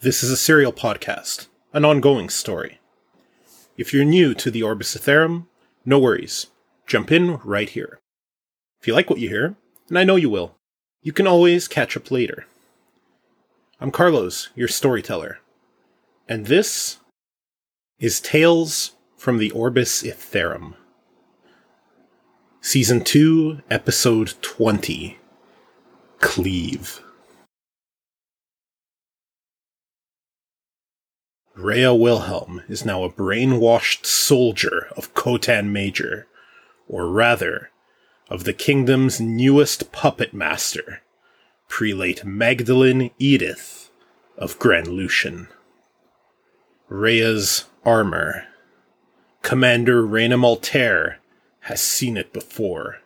This is a serial podcast, an ongoing story. If you're new to the Orbis Aetherum, no worries. Jump in right here. If you like what you hear, and I know you will, you can always catch up later. I'm Carlos, your storyteller, and this is Tales from the Orbis Aetherum. Season 2, Episode 20 Cleave. Rhea Wilhelm is now a brainwashed soldier of Khotan Major, or rather, of the kingdom's newest puppet master, Prelate Magdalene Edith of Grand Lucian. Rhea's armor. Commander Raynham Altair has seen it before.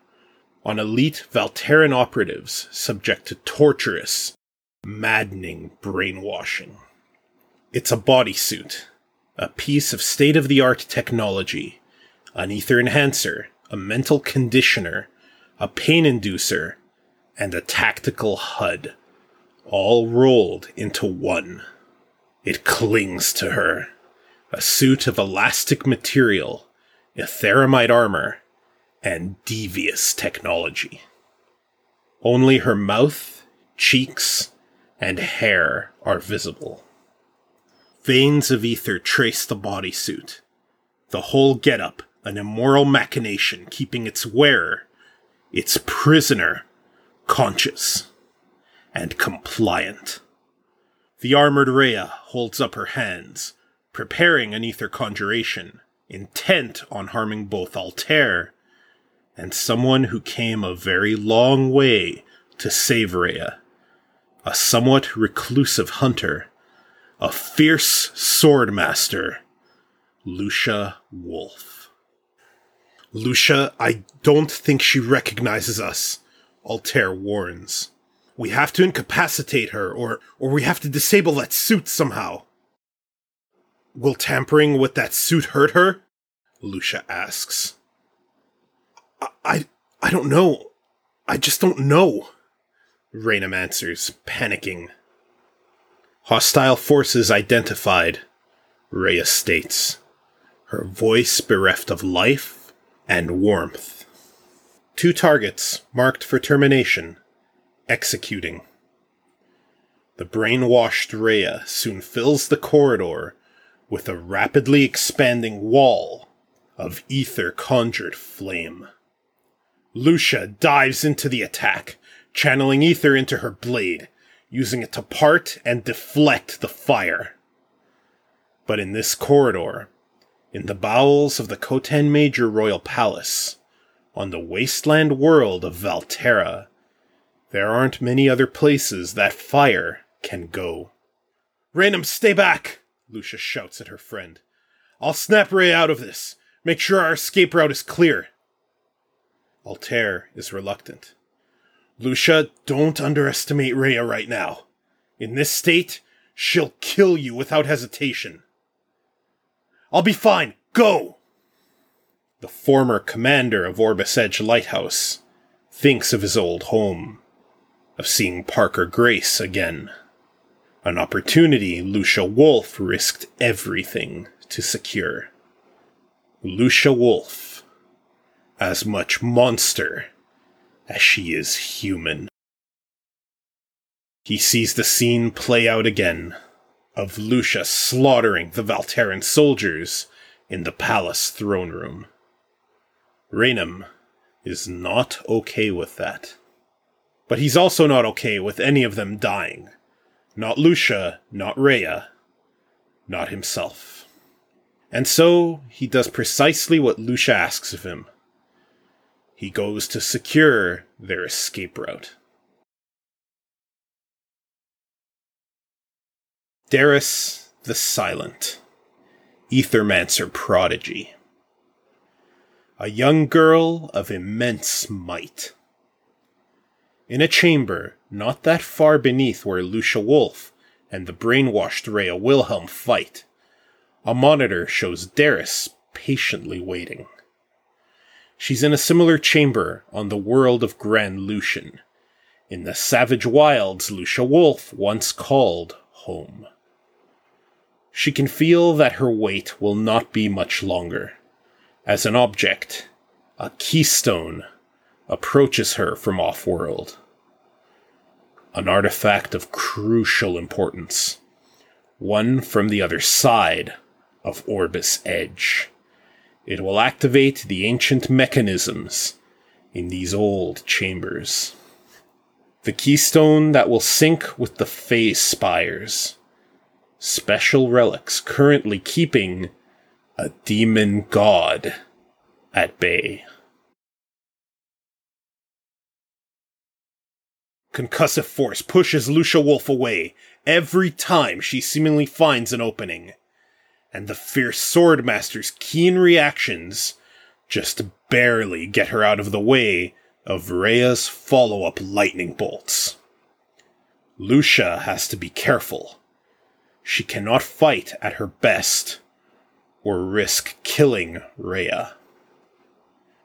On elite Valteran operatives subject to torturous, maddening brainwashing. It's a bodysuit, a piece of state of the art technology, an ether enhancer, a mental conditioner, a pain inducer, and a tactical HUD, all rolled into one. It clings to her. A suit of elastic material, etheramite armor, and devious technology. Only her mouth, cheeks, and hair are visible. Veins of ether trace the bodysuit. The whole getup an immoral machination keeping its wearer, its prisoner, conscious and compliant. The armored Rhea holds up her hands, preparing an ether conjuration, intent on harming both Altair and someone who came a very long way to save Rhea, a somewhat reclusive hunter a fierce swordmaster, Lucia Wolf. Lucia, I don't think she recognizes us, Altair warns. We have to incapacitate her, or, or we have to disable that suit somehow. Will tampering with that suit hurt her? Lucia asks. I, I, I don't know. I just don't know. Raynham answers, panicking. Hostile forces identified, Rhea states, her voice bereft of life and warmth. Two targets marked for termination, executing. The brainwashed Rhea soon fills the corridor with a rapidly expanding wall of ether conjured flame. Lucia dives into the attack, channeling ether into her blade using it to part and deflect the fire. But in this corridor, in the bowels of the Khotan Major Royal Palace, on the wasteland world of Valterra, there aren't many other places that fire can go. Raynham, stay back! Lucia shouts at her friend. I'll snap Ray out of this. Make sure our escape route is clear. Altair is reluctant. Lucia, don't underestimate Rhea right now. In this state, she'll kill you without hesitation. I'll be fine. Go! The former commander of Orbis Edge Lighthouse thinks of his old home, of seeing Parker Grace again. An opportunity Lucia Wolf risked everything to secure. Lucia Wolf, as much monster as she is human. He sees the scene play out again of Lucia slaughtering the Valteran soldiers in the palace throne room. Raynham is not okay with that. But he's also not okay with any of them dying. Not Lucia, not Rhea, not himself. And so he does precisely what Lucia asks of him he goes to secure their escape route. Daris the Silent, Ethermancer Prodigy. A young girl of immense might. In a chamber not that far beneath where Lucia Wolf and the brainwashed Rhea Wilhelm fight, a monitor shows Daris patiently waiting. She's in a similar chamber on the world of Grand Lucian, in the savage wilds Lucia Wolf once called home. She can feel that her wait will not be much longer, as an object, a keystone, approaches her from off world. An artifact of crucial importance. One from the other side of Orbis Edge. It will activate the ancient mechanisms in these old chambers. The keystone that will sync with the phase spires. Special relics currently keeping a demon god at bay. Concussive force pushes Lucia Wolf away every time she seemingly finds an opening. And the fierce swordmaster's keen reactions just barely get her out of the way of Rhea's follow up lightning bolts. Lucia has to be careful. She cannot fight at her best or risk killing Rhea.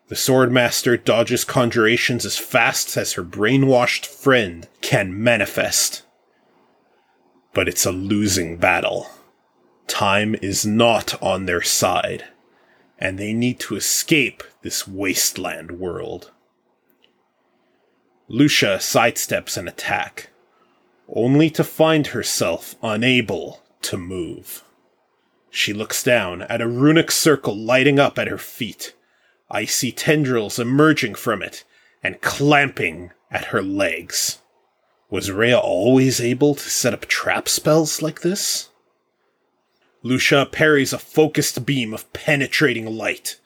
The Swordmaster dodges conjurations as fast as her brainwashed friend can manifest. But it's a losing battle. Time is not on their side, and they need to escape this wasteland world. Lucia sidesteps an attack, only to find herself unable to move. She looks down at a runic circle lighting up at her feet icy tendrils emerging from it and clamping at her legs. Was Rhea always able to set up trap spells like this? Lucia parries a focused beam of penetrating light.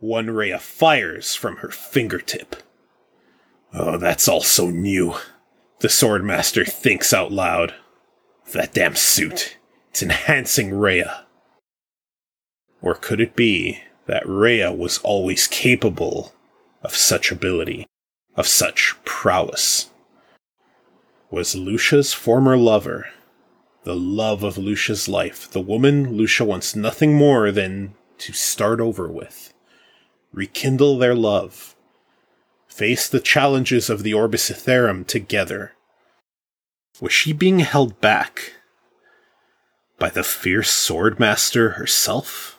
One Rhea fires from her fingertip. Oh, that's all so new. The Swordmaster thinks out loud. That damn suit. It's enhancing Rhea. Or could it be that Rhea was always capable of such ability, of such prowess. Was Lucia's former lover, the love of Lucia's life, the woman Lucia wants nothing more than to start over with, rekindle their love, face the challenges of the Orbis together. Was she being held back by the fierce swordmaster herself?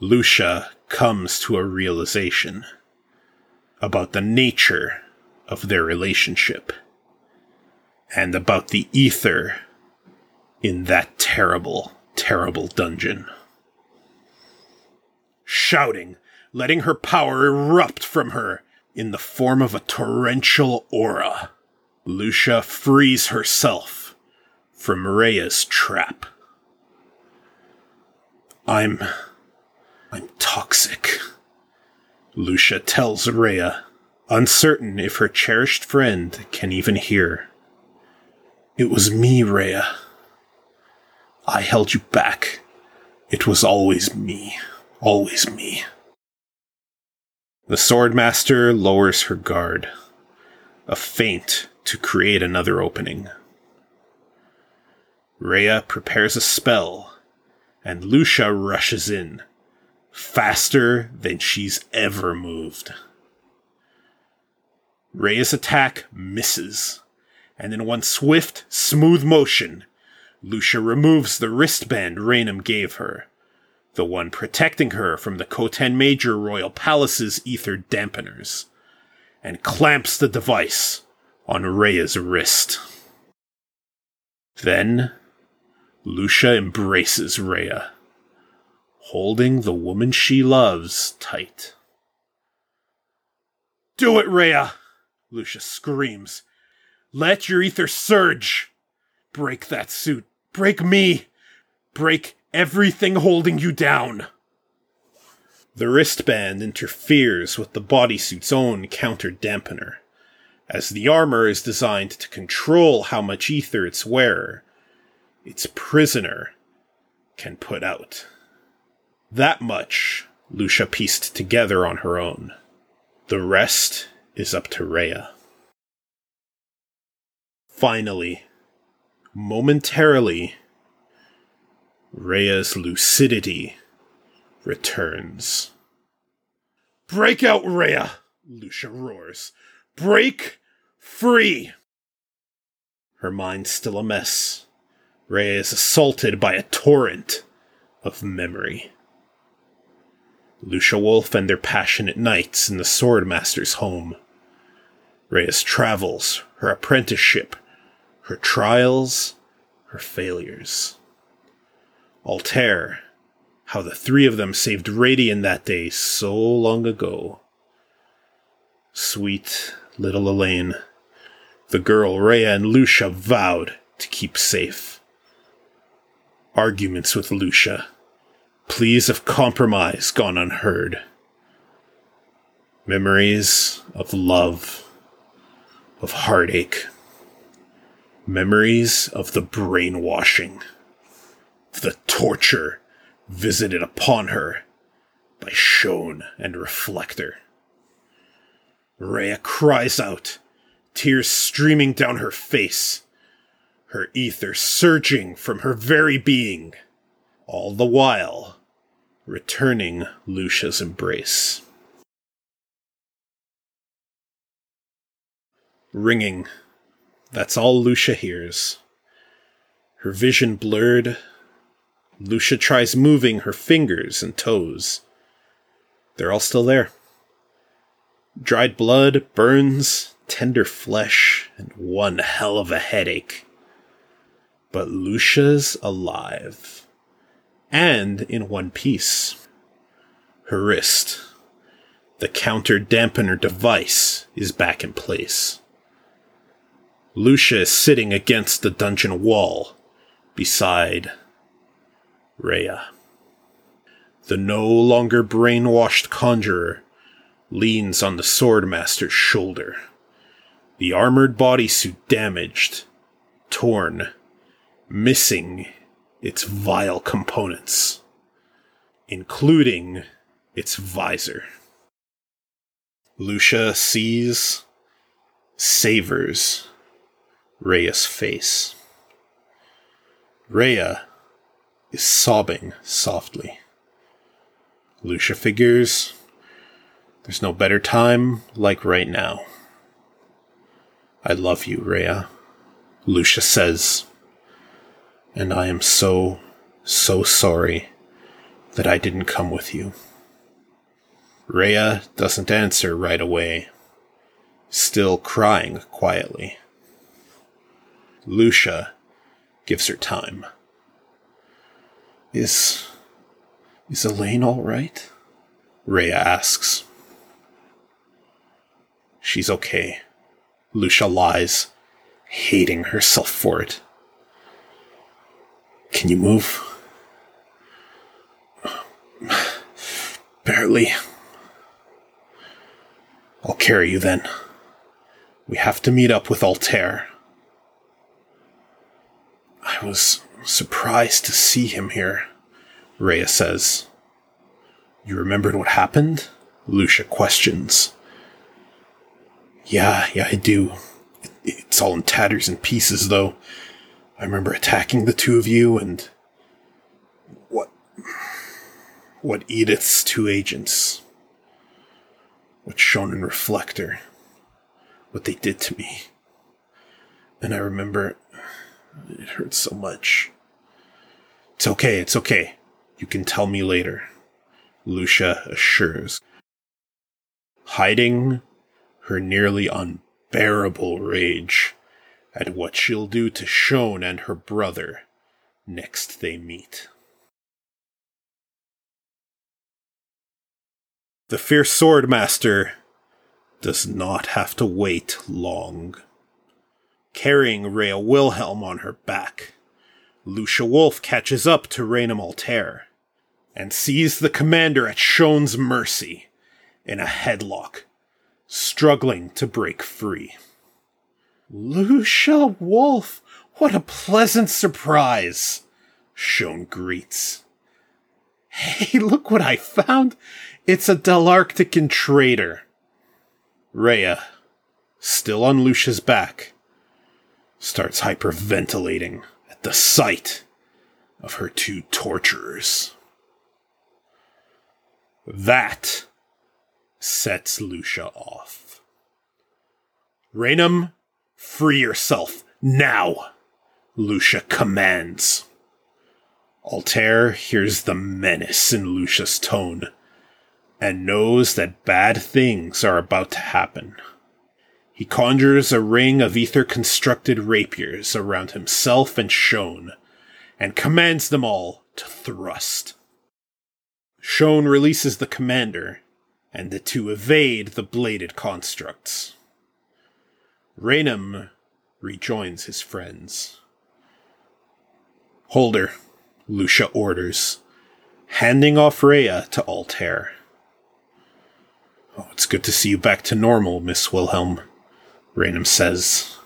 Lucia comes to a realization about the nature of their relationship and about the ether in that terrible, terrible dungeon. Shouting, letting her power erupt from her in the form of a torrential aura, Lucia frees herself from Rhea's trap. I'm I'm toxic. Lucia tells Rhea, uncertain if her cherished friend can even hear. It was me, Rhea. I held you back. It was always me. Always me. The Swordmaster lowers her guard, a feint to create another opening. Rhea prepares a spell, and Lucia rushes in, faster than she's ever moved. Rhea's attack misses, and in one swift, smooth motion, Lucia removes the wristband Raynham gave her, the one protecting her from the Khotan Major Royal Palace's ether dampeners, and clamps the device on Rhea's wrist. Then, Lucia embraces Rhea holding the woman she loves tight. Do it, Rhea! Lucia screams. Let your ether surge! Break that suit. Break me! Break everything holding you down! The wristband interferes with the bodysuit's own counter dampener, as the armor is designed to control how much ether its wearer, its prisoner, can put out. That much Lucia pieced together on her own. The rest is up to Rhea. Finally, momentarily, Rhea's lucidity returns. Break out, Rhea! Lucia roars. Break free! Her mind still a mess, Rhea is assaulted by a torrent of memory. Lucia Wolf and their passionate nights in the Swordmaster's home. Rhea's travels, her apprenticeship, her trials, her failures. Altair, how the three of them saved Radian that day so long ago. Sweet little Elaine, the girl Rhea and Lucia vowed to keep safe. Arguments with Lucia, pleas of compromise gone unheard. Memories of love, of heartache. Memories of the brainwashing, the torture visited upon her by Shone and Reflector. Rhea cries out, tears streaming down her face, her ether surging from her very being, all the while returning Lucia's embrace. Ringing. That's all Lucia hears. Her vision blurred. Lucia tries moving her fingers and toes. They're all still there. Dried blood, burns, tender flesh, and one hell of a headache. But Lucia's alive. And in one piece. Her wrist, the counter dampener device, is back in place. Lucia is sitting against the dungeon wall, beside Rhea. The no longer brainwashed conjurer leans on the swordmaster's shoulder. The armored bodysuit damaged, torn, missing its vile components, including its visor. Lucia sees, savors Rhea's face. Rhea is sobbing softly. Lucia figures there's no better time like right now. I love you, Rhea, Lucia says, and I am so, so sorry that I didn't come with you. Rhea doesn't answer right away, still crying quietly. Lucia gives her time. Is. is Elaine all right? Rhea asks. She's okay. Lucia lies, hating herself for it. Can you move? Barely. I'll carry you then. We have to meet up with Altair. I was surprised to see him here, Rhea says. You remembered what happened? Lucia questions. Yeah, yeah, I do. It's all in tatters and pieces, though. I remember attacking the two of you and. What. What Edith's two agents. What Shone and Reflector. What they did to me. And I remember it hurts so much. It's okay, it's okay. You can tell me later, Lucia assures. Hiding her nearly unbearable rage at what she'll do to Shone and her brother next they meet. The fierce swordmaster does not have to wait long carrying Rhea Wilhelm on her back. Lucia Wolf catches up to Raynham Altair and sees the commander at Shone's mercy in a headlock, struggling to break free. Lucia Wolf, what a pleasant surprise! Shone greets. Hey, look what I found! It's a Dalarctican trader. Rhea, still on Lucia's back, starts hyperventilating at the sight of her two torturers. That sets Lucia off. Raynham, free yourself now! Lucia commands. Altair hears the menace in Lucia's tone and knows that bad things are about to happen. He conjures a ring of ether constructed rapiers around himself and Shone, and commands them all to thrust. Shone releases the commander, and the two evade the bladed constructs. Raynham rejoins his friends. Holder, Lucia orders, handing off Rhea to Altair. Oh, it's good to see you back to normal, Miss Wilhelm. Raynham says.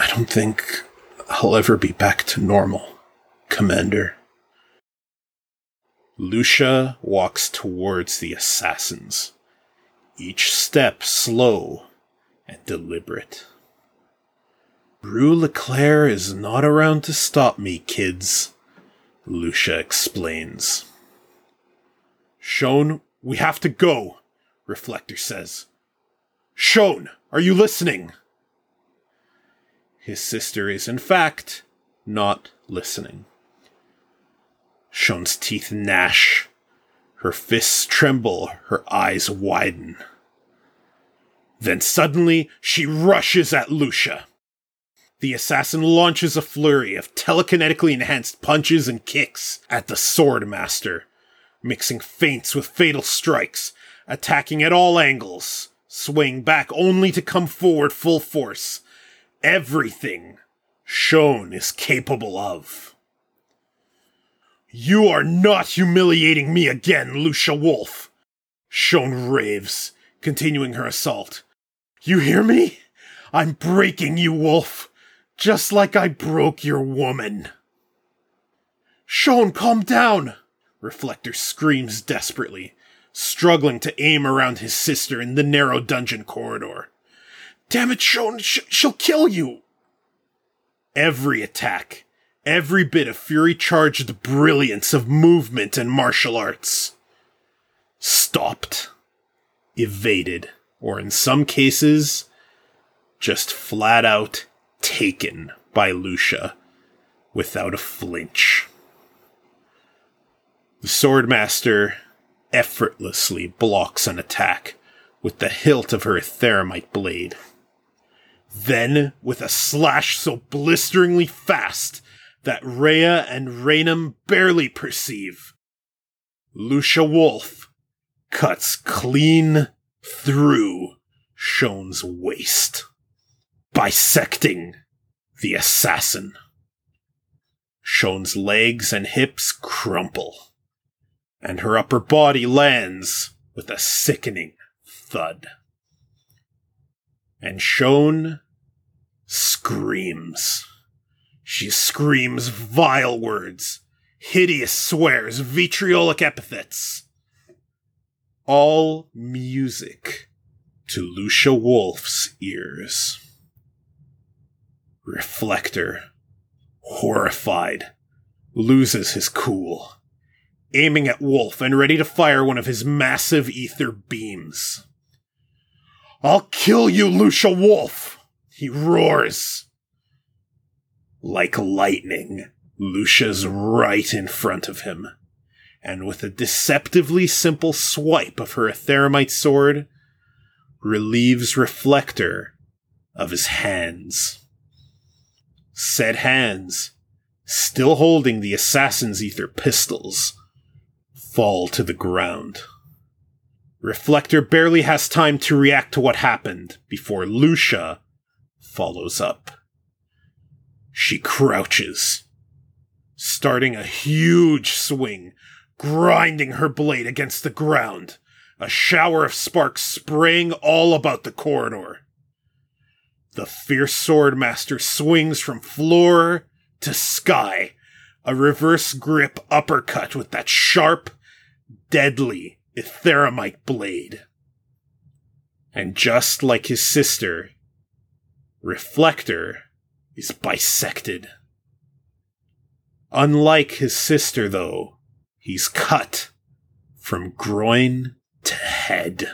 I don't think I'll ever be back to normal, Commander. Lucia walks towards the assassins, each step slow and deliberate. Rue LeClaire is not around to stop me, kids, Lucia explains. Shone, we have to go, Reflector says. Shone, are you listening? His sister is, in fact, not listening. Shone's teeth gnash. Her fists tremble, her eyes widen. Then suddenly, she rushes at Lucia. The assassin launches a flurry of telekinetically enhanced punches and kicks at the sword master, mixing feints with fatal strikes, attacking at all angles, swing back only to come forward full force. Everything Shone is capable of. You are not humiliating me again, Lucia Wolf. Shone raves, continuing her assault. You hear me? I'm breaking you, Wolf, just like I broke your woman. Shone, calm down! Reflector screams desperately, struggling to aim around his sister in the narrow dungeon corridor. Damn it, Shone, sh- she'll kill you! Every attack, every bit of fury charged brilliance of movement and martial arts. Stopped, evaded, or in some cases, just flat out taken by Lucia without a flinch. The Swordmaster effortlessly blocks an attack with the hilt of her etheramite blade. Then, with a slash so blisteringly fast that Rhea and Raynham barely perceive, Lucia Wolf cuts clean through Shone's waist, bisecting the assassin. Shone's legs and hips crumple and her upper body lands with a sickening thud. And Shone screams. She screams vile words, hideous swears, vitriolic epithets. All music to Lucia Wolf's ears. Reflector, horrified, loses his cool aiming at Wolf and ready to fire one of his massive ether beams. I'll kill you, Lucia Wolf! He roars. Like lightning, Lucia's right in front of him, and with a deceptively simple swipe of her Etheramite sword, relieves Reflector of his hands. Said hands, still holding the assassin's ether pistols, fall to the ground. Reflector barely has time to react to what happened before Lucia follows up. She crouches, starting a huge swing, grinding her blade against the ground, a shower of sparks spraying all about the corridor. The fierce sword master swings from floor to sky, a reverse grip uppercut with that sharp, deadly Etheramite blade. And just like his sister, Reflector is bisected. Unlike his sister, though, he's cut from groin to head.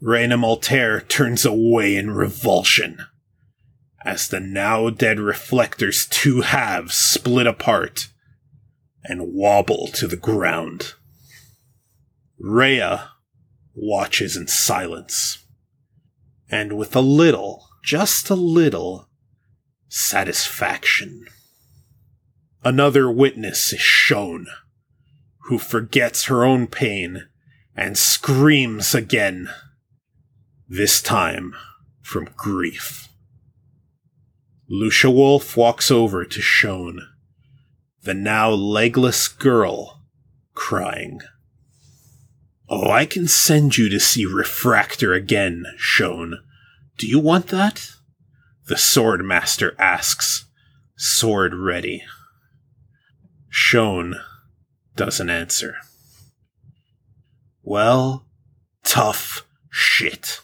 Raynham Altair turns away in revulsion as the now dead reflector's two halves split apart and wobble to the ground. Rhea watches in silence and with a little, just a little, satisfaction. Another witness is Shone who forgets her own pain and screams again, this time from grief. Lucia Wolf walks over to Shone, the now legless girl, crying. Oh, I can send you to see Refractor again, Shone. Do you want that? The sword master asks, sword ready. Shone doesn't answer. Well, tough shit.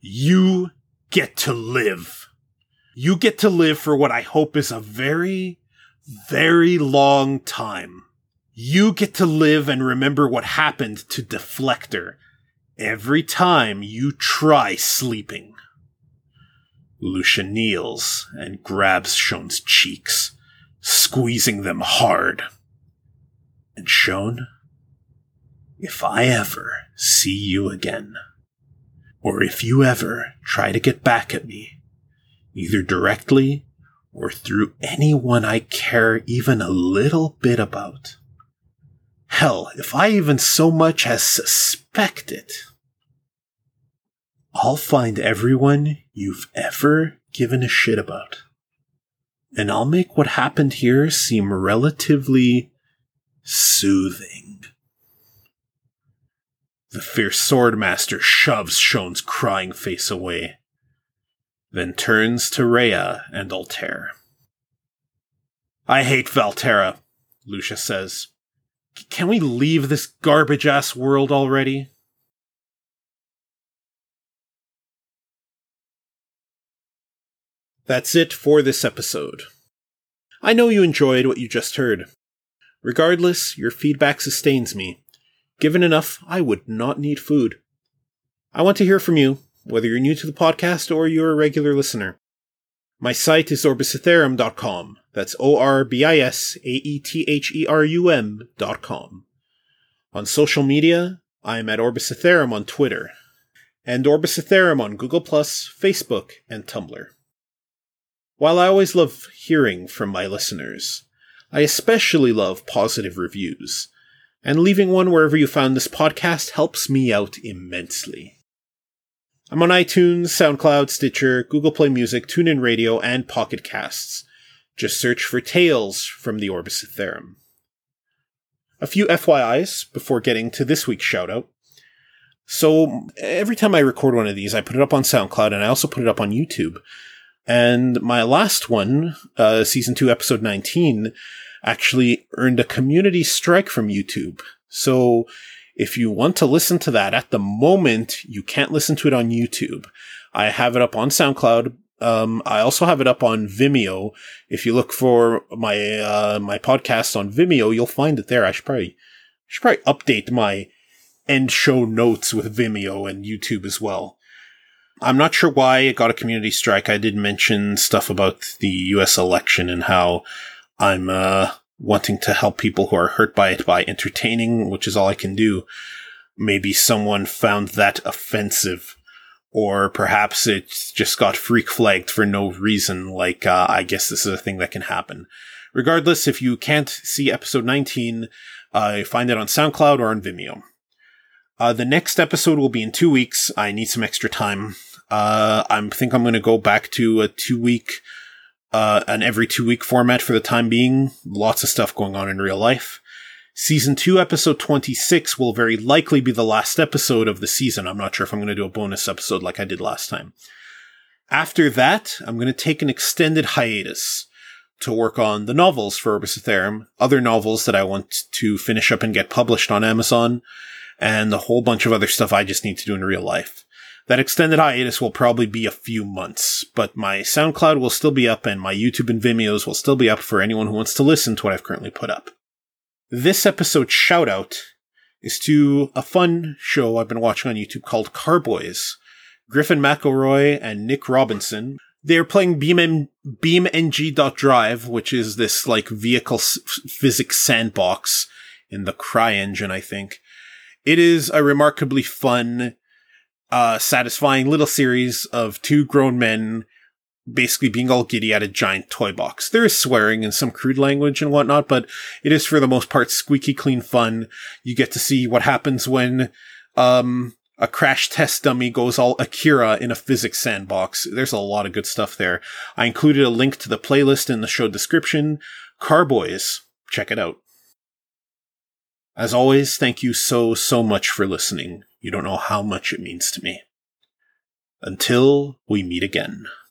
You get to live. You get to live for what I hope is a very, very long time. You get to live and remember what happened to Deflector every time you try sleeping. Lucia kneels and grabs Shone's cheeks, squeezing them hard. And Shone, if I ever see you again, or if you ever try to get back at me, either directly or through anyone I care even a little bit about, hell, if I even so much as suspect it, I'll find everyone you've ever given a shit about. And I'll make what happened here seem relatively soothing. The fierce swordmaster shoves Shone's crying face away, then turns to Rhea and Altair. I hate Valterra, Lucia says. Can we leave this garbage ass world already? That's it for this episode. I know you enjoyed what you just heard. Regardless, your feedback sustains me. Given enough, I would not need food. I want to hear from you, whether you're new to the podcast or you're a regular listener. My site is orbisaetherum.com. That's O R B I S A E T H E R U M.com. On social media, I am at Orbisaetherum on Twitter, and Orbisaetherum on Google, Facebook, and Tumblr. While I always love hearing from my listeners, I especially love positive reviews, and leaving one wherever you found this podcast helps me out immensely. I'm on iTunes, SoundCloud, Stitcher, Google Play Music, TuneIn Radio, and Pocket Casts. Just search for Tales from the Orbis Aetherum. A few FYIs before getting to this week's shoutout. So, every time I record one of these, I put it up on SoundCloud and I also put it up on YouTube. And my last one, uh, season two, episode 19, actually earned a community strike from YouTube. So if you want to listen to that at the moment, you can't listen to it on YouTube. I have it up on SoundCloud. Um, I also have it up on Vimeo. If you look for my, uh, my podcast on Vimeo, you'll find it there. I should probably, should probably update my end show notes with Vimeo and YouTube as well. I'm not sure why it got a community strike. I did mention stuff about the US election and how I'm uh, wanting to help people who are hurt by it by entertaining, which is all I can do. Maybe someone found that offensive, or perhaps it just got freak flagged for no reason. Like, uh, I guess this is a thing that can happen. Regardless, if you can't see episode 19, uh, find it on SoundCloud or on Vimeo. Uh, the next episode will be in two weeks. I need some extra time. Uh, I think I'm going to go back to a two week, uh, an every two week format for the time being. Lots of stuff going on in real life. Season 2, episode 26 will very likely be the last episode of the season. I'm not sure if I'm going to do a bonus episode like I did last time. After that, I'm going to take an extended hiatus to work on the novels for Orbis Aetherum, other novels that I want to finish up and get published on Amazon, and a whole bunch of other stuff I just need to do in real life. That extended hiatus will probably be a few months, but my SoundCloud will still be up and my YouTube and Vimeos will still be up for anyone who wants to listen to what I've currently put up. This episode shout out is to a fun show I've been watching on YouTube called Car Boys. Griffin McElroy and Nick Robinson they're playing Beam BeamNG.Drive, which is this like vehicle s- physics sandbox in the CryEngine, I think. It is a remarkably fun, uh, satisfying little series of two grown men basically being all giddy at a giant toy box. There is swearing and some crude language and whatnot, but it is for the most part squeaky clean fun. You get to see what happens when, um, a crash test dummy goes all Akira in a physics sandbox. There's a lot of good stuff there. I included a link to the playlist in the show description. Car Boys, check it out. As always, thank you so, so much for listening. You don't know how much it means to me. Until we meet again.